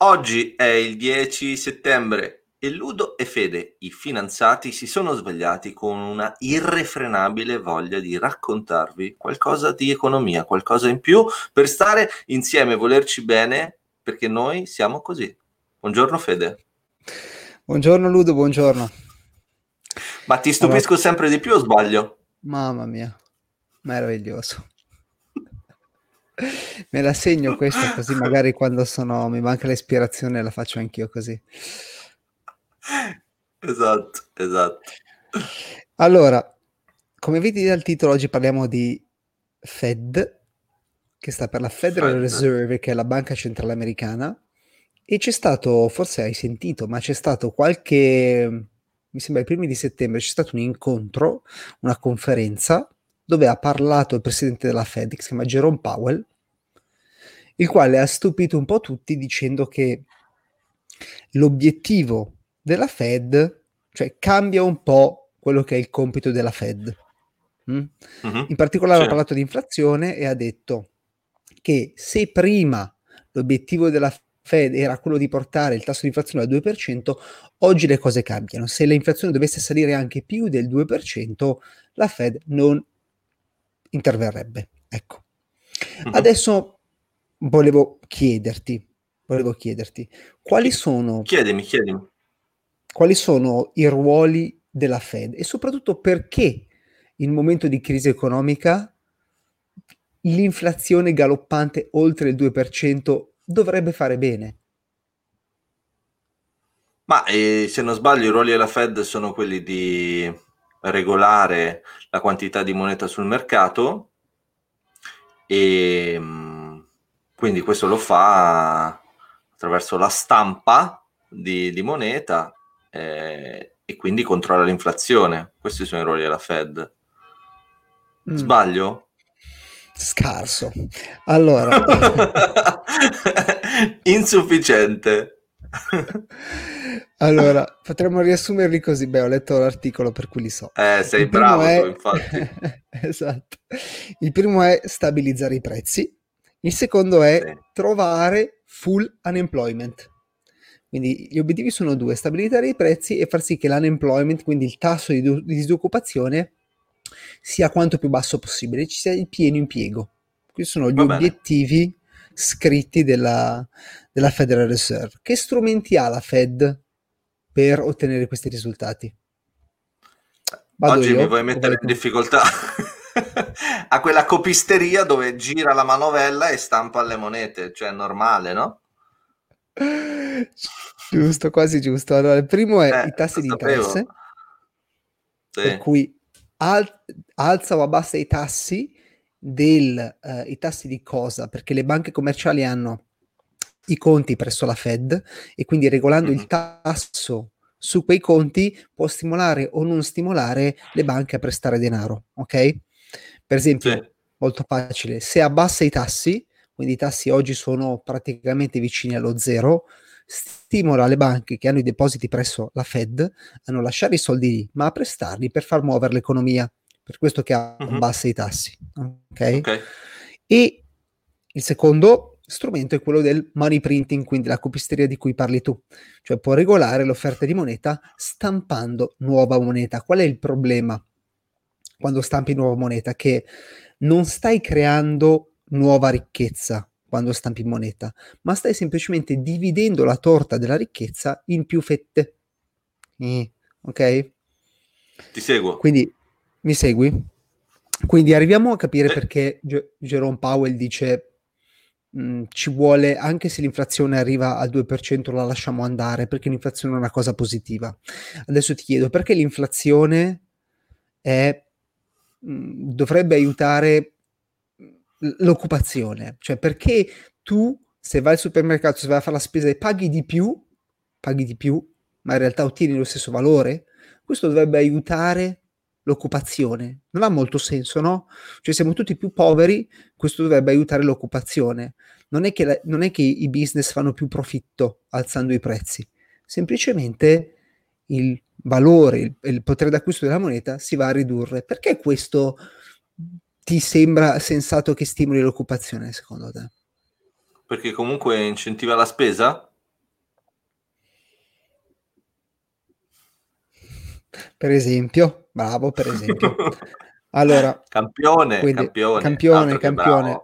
Oggi è il 10 settembre e Ludo e Fede, i fidanzati, si sono svegliati con una irrefrenabile voglia di raccontarvi qualcosa di economia, qualcosa in più per stare insieme e volerci bene, perché noi siamo così. Buongiorno Fede. Buongiorno Ludo, buongiorno. Ma ti stupisco allora... sempre di più o sbaglio? Mamma mia, meraviglioso. Me la segno questa così magari quando sono, mi manca l'ispirazione la faccio anch'io così. Esatto, esatto. Allora, come vedi dal titolo, oggi parliamo di Fed, che sta per la Federal Fed. Reserve, che è la banca centrale americana, e c'è stato, forse hai sentito, ma c'è stato qualche, mi sembra i primi di settembre, c'è stato un incontro, una conferenza dove ha parlato il presidente della Fed, che si chiama Jerome Powell, il quale ha stupito un po' tutti dicendo che l'obiettivo della Fed, cioè cambia un po' quello che è il compito della Fed. Mm? Uh-huh. In particolare sì. ha parlato di inflazione e ha detto che se prima l'obiettivo della Fed era quello di portare il tasso di inflazione al 2%, oggi le cose cambiano. Se l'inflazione dovesse salire anche più del 2%, la Fed non interverrebbe. Ecco. Uh-huh. Adesso volevo chiederti, volevo chiederti, quali sono... Chiedimi, chiedimi. Quali sono i ruoli della Fed e soprattutto perché in momento di crisi economica l'inflazione galoppante oltre il 2% dovrebbe fare bene? Ma eh, se non sbaglio i ruoli della Fed sono quelli di regolare la quantità di moneta sul mercato e mm, quindi questo lo fa attraverso la stampa di, di moneta eh, e quindi controlla l'inflazione. Questi sono i ruoli della Fed. Mm. Sbaglio? Scarso. Allora. Insufficiente. allora, potremmo riassumerli così. Beh, ho letto l'articolo per cui li so. Eh, sei Il bravo è... tu, infatti. esatto. Il primo è stabilizzare i prezzi. Il secondo è sì. trovare full unemployment. Quindi gli obiettivi sono due, stabilizzare i prezzi e far sì che l'unemployment, quindi il tasso di, di disoccupazione, sia quanto più basso possibile, ci sia il pieno impiego. Questi sono gli Va obiettivi bene. Scritti della, della Federal Reserve. Che strumenti ha la Fed per ottenere questi risultati? Vado Oggi io, mi vuoi mettere in difficoltà a quella copisteria dove gira la manovella e stampa le monete, cioè è normale, no? giusto, quasi giusto. Allora, il primo è eh, i tassi di interesse, sì. per cui al- alza o abbassa i tassi del, uh, i tassi di cosa? Perché le banche commerciali hanno i conti presso la Fed e quindi regolando il tasso su quei conti può stimolare o non stimolare le banche a prestare denaro, ok? Per esempio, sì. molto facile, se abbassa i tassi, quindi i tassi oggi sono praticamente vicini allo zero, stimola le banche che hanno i depositi presso la Fed a non lasciare i soldi lì, ma a prestarli per far muovere l'economia. Per questo che abbassa uh-huh. i tassi. Okay? ok? E il secondo strumento è quello del money printing, quindi la copisteria di cui parli tu, cioè può regolare l'offerta di moneta stampando nuova moneta. Qual è il problema quando stampi nuova moneta? Che non stai creando nuova ricchezza, quando stampi moneta, ma stai semplicemente dividendo la torta della ricchezza in più fette. Eh, ok? Ti seguo. Quindi mi segui? Quindi arriviamo a capire eh. perché G- Jerome Powell dice mh, mm, ci vuole, anche se l'inflazione arriva al 2%, la lasciamo andare, perché l'inflazione è una cosa positiva. Adesso ti chiedo, perché l'inflazione è, mh, mm, dovrebbe aiutare l'occupazione, cioè perché tu se vai al supermercato, se vai a fare la spesa e paghi di più, paghi di più, ma in realtà ottieni lo stesso valore, questo dovrebbe aiutare l'occupazione. Non ha molto senso, no? Cioè siamo tutti più poveri, questo dovrebbe aiutare l'occupazione. Non è che, la, non è che i business fanno più profitto alzando i prezzi, semplicemente il valore, il, il potere d'acquisto della moneta si va a ridurre. Perché questo ti sembra sensato che stimoli l'occupazione, secondo te? Perché comunque incentiva la spesa? Per esempio? Bravo, per esempio. Allora, campione, quindi, campione, campione, campione.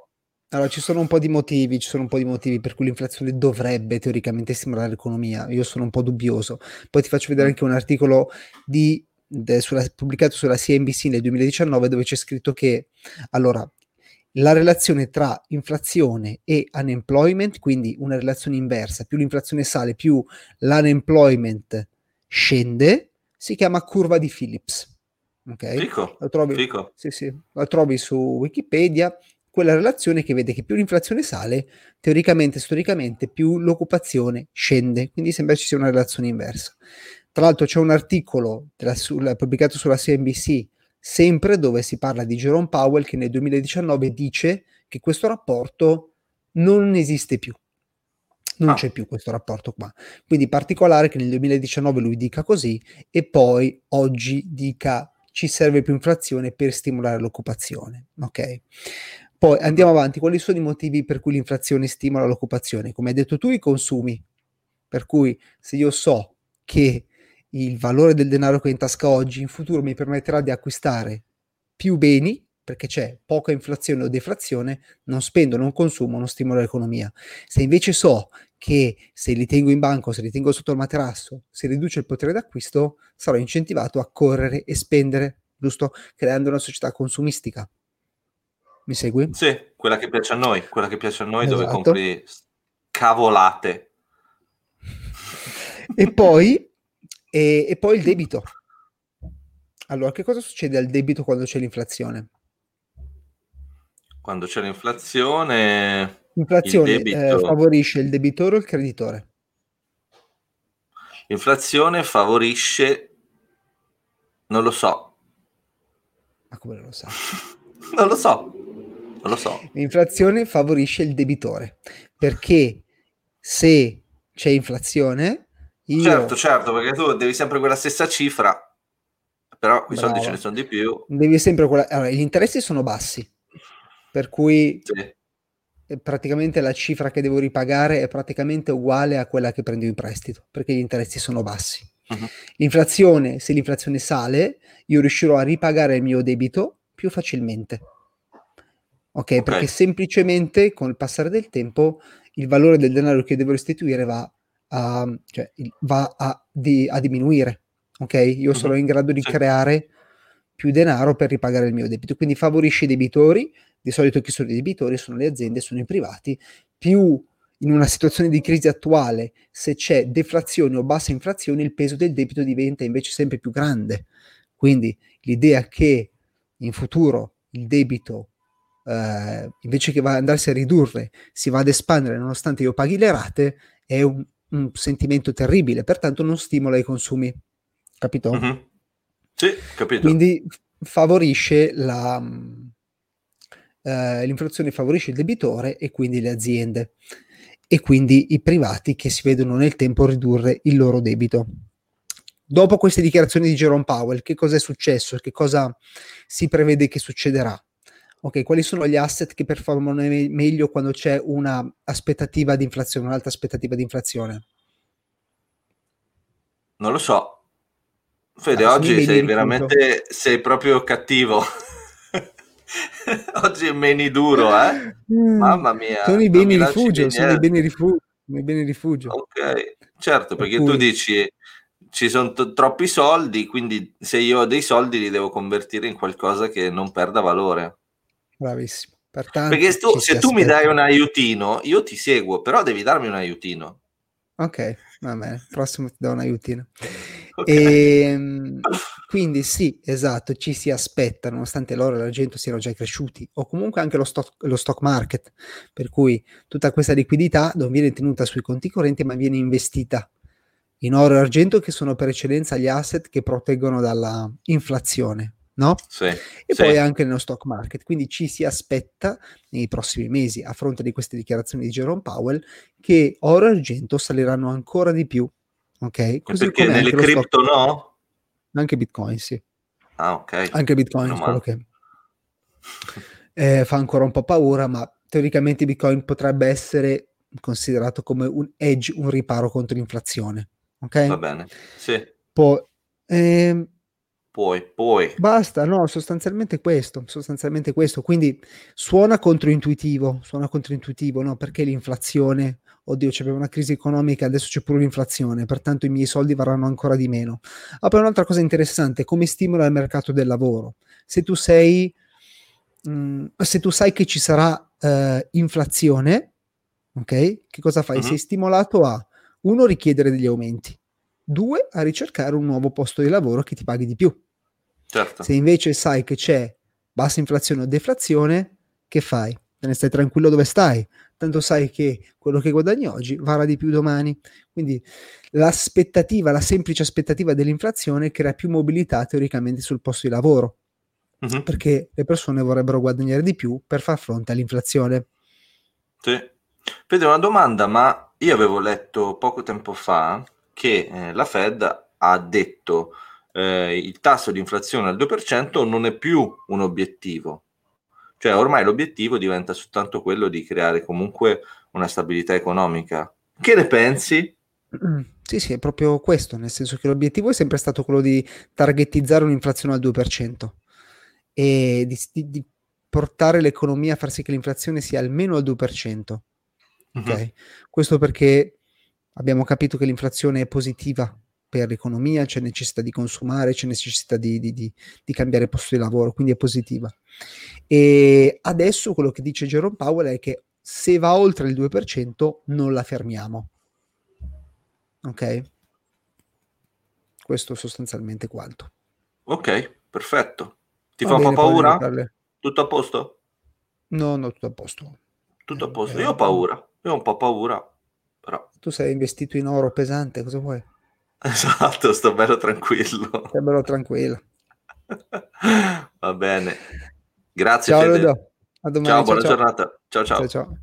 Allora, ci sono un po' di motivi, ci sono un po' di motivi per cui l'inflazione dovrebbe teoricamente stimolare l'economia. Io sono un po' dubbioso. Poi ti faccio vedere mm. anche un articolo di, de, sulla, pubblicato sulla CNBC nel 2019 dove c'è scritto che allora la relazione tra inflazione e unemployment, quindi una relazione inversa, più l'inflazione sale, più l'unemployment scende, si chiama curva di Phillips. Ok? Fico, la trovi, fico. Sì, sì, la trovi su Wikipedia, quella relazione che vede che più l'inflazione sale, teoricamente, storicamente, più l'occupazione scende, quindi sembra ci sia una relazione inversa. Tra l'altro c'è un articolo della, sulla, pubblicato sulla CNBC, sempre dove si parla di Jerome Powell, che nel 2019 dice che questo rapporto non esiste più. Non ah. c'è più questo rapporto qua. Quindi particolare che nel 2019 lui dica così e poi oggi dica ci serve più inflazione per stimolare l'occupazione. Ok. Poi andiamo avanti. Quali sono i motivi per cui l'inflazione stimola l'occupazione? Come hai detto tu, i consumi. Per cui se io so che il valore del denaro che ho in tasca oggi in futuro mi permetterà di acquistare più beni, perché c'è poca inflazione o deflazione, non spendo, non consumo, non stimola l'economia. Se invece so che se li tengo in banco, se li tengo sotto il materasso, si riduce il potere d'acquisto, sarò incentivato a correre e spendere, giusto? Creando una società consumistica. Mi segui? Sì, quella che piace a noi, quella che piace a noi esatto. dove compri cavolate. E poi, e, e poi il debito. Allora, che cosa succede al debito quando c'è l'inflazione? Quando c'è l'inflazione... L'inflazione il debito... eh, favorisce il debitore o il creditore? L'inflazione favorisce... Non lo so. Ma come non lo sa? non lo so. Non lo so. L'inflazione favorisce il debitore perché se c'è inflazione... Io... Certo, certo, perché tu devi sempre quella stessa cifra, però i soldi ce ne sono di più. Devi sempre quella... Allora, gli interessi sono bassi per cui sì. Praticamente la cifra che devo ripagare è praticamente uguale a quella che prendo in prestito, perché gli interessi sono bassi. Uh-huh. L'inflazione, se l'inflazione sale, io riuscirò a ripagare il mio debito più facilmente. Okay, ok, perché semplicemente con il passare del tempo il valore del denaro che devo restituire va a, cioè, va a, di, a diminuire. Ok, io uh-huh. sarò in grado di sì. creare più denaro per ripagare il mio debito. Quindi favorisce i debitori, di solito chi sono i debitori sono le aziende, sono i privati, più in una situazione di crisi attuale, se c'è deflazione o bassa inflazione, il peso del debito diventa invece sempre più grande. Quindi l'idea che in futuro il debito, eh, invece che va andarsi a ridurre, si va ad espandere nonostante io paghi le rate, è un, un sentimento terribile, pertanto non stimola i consumi. Capito? Uh-huh. Sì, capito. Quindi favorisce la, eh, l'inflazione favorisce il debitore e quindi le aziende e quindi i privati che si vedono nel tempo ridurre il loro debito. Dopo queste dichiarazioni di Jerome Powell, che cosa è successo? Che cosa si prevede che succederà? Ok, quali sono gli asset che performano me- meglio quando c'è una aspettativa di inflazione, un'alta aspettativa di inflazione? Non lo so. Fede, ah, oggi sei veramente, sei proprio cattivo. Oggi è meni duro, eh? Mm. Mamma mia. Sono i beni rifugio, sono i beni rifugio. I beni rifugio. Ok, certo, perché per tu dici ci sono t- troppi soldi, quindi se io ho dei soldi li devo convertire in qualcosa che non perda valore. Bravissimo. Pertanto, perché tu, se tu mi dai un aiutino, io ti seguo, però devi darmi un aiutino. Ok, va bene, prossimo ti do un aiutino. Okay. E, ehm, quindi sì, esatto, ci si aspetta, nonostante l'oro e l'argento siano già cresciuti, o comunque anche lo stock, lo stock market, per cui tutta questa liquidità non viene tenuta sui conti correnti, ma viene investita in oro e argento, che sono per eccellenza gli asset che proteggono dalla inflazione no? Sì, e sì. poi anche nello stock market. Quindi ci si aspetta nei prossimi mesi, a fronte di queste dichiarazioni di Jerome Powell, che oro e argento saliranno ancora di più. Ok? Così Perché nelle cripto no? Anche Bitcoin, sì. Ah, ok. Anche Bitcoin, quello che eh, fa ancora un po' paura, ma teoricamente Bitcoin potrebbe essere considerato come un edge, un riparo contro l'inflazione. Ok? Va bene, sì. Poi, eh, poi, poi. Basta, no, sostanzialmente questo, sostanzialmente questo. Quindi suona controintuitivo, suona controintuitivo, no? Perché l'inflazione? Oddio, c'è una crisi economica, adesso c'è pure l'inflazione, pertanto i miei soldi varranno ancora di meno. Ah, poi un'altra cosa interessante, come stimola il mercato del lavoro. Se tu sei, mh, mm, se tu sai che ci sarà uh, inflazione, ok? Che cosa fai? Uh-huh. Sei stimolato a, uno, richiedere degli aumenti, due, a ricercare un nuovo posto di lavoro che ti paghi di più. Certo. Se invece sai che c'è bassa inflazione o deflazione, che fai? Te ne stai tranquillo dove stai, tanto sai che quello che guadagni oggi varrà di più domani. Quindi l'aspettativa, la semplice aspettativa dell'inflazione crea più mobilità teoricamente sul posto di lavoro, uh-huh. perché le persone vorrebbero guadagnare di più per far fronte all'inflazione. Sì. Fede, una domanda, ma io avevo letto poco tempo fa che eh, la Fed ha detto eh, il tasso di inflazione al 2% non è più un obiettivo. Cioè ormai l'obiettivo diventa soltanto quello di creare comunque una stabilità economica. Che ne pensi? Mm, sì, sì, è proprio questo, nel senso che l'obiettivo è sempre stato quello di targetizzare un'inflazione al 2% e di, di, di portare l'economia a far sì che l'inflazione sia almeno al 2%. Okay? Uh-huh. Questo perché abbiamo capito che l'inflazione è positiva per l'economia, c'è necessità di consumare, c'è necessità di, di, di, di, cambiare posto di lavoro, quindi è positiva. E adesso quello che dice Jerome Powell è che se va oltre il 2% non la fermiamo. Ok? Questo sostanzialmente quanto. Ok, perfetto. Ti Va fa un po' paura? Tutto a posto? No, no, tutto a posto. Tutto a posto. Io ho paura, io ho un po' paura. Tu sei investito in oro pesante, cosa vuoi? Esatto, sto bello tranquillo. Sto bello tranquillo. Va bene. Grazie ciao, Fede. Ciao, buona ciao. giornata. ciao. ciao. ciao, ciao.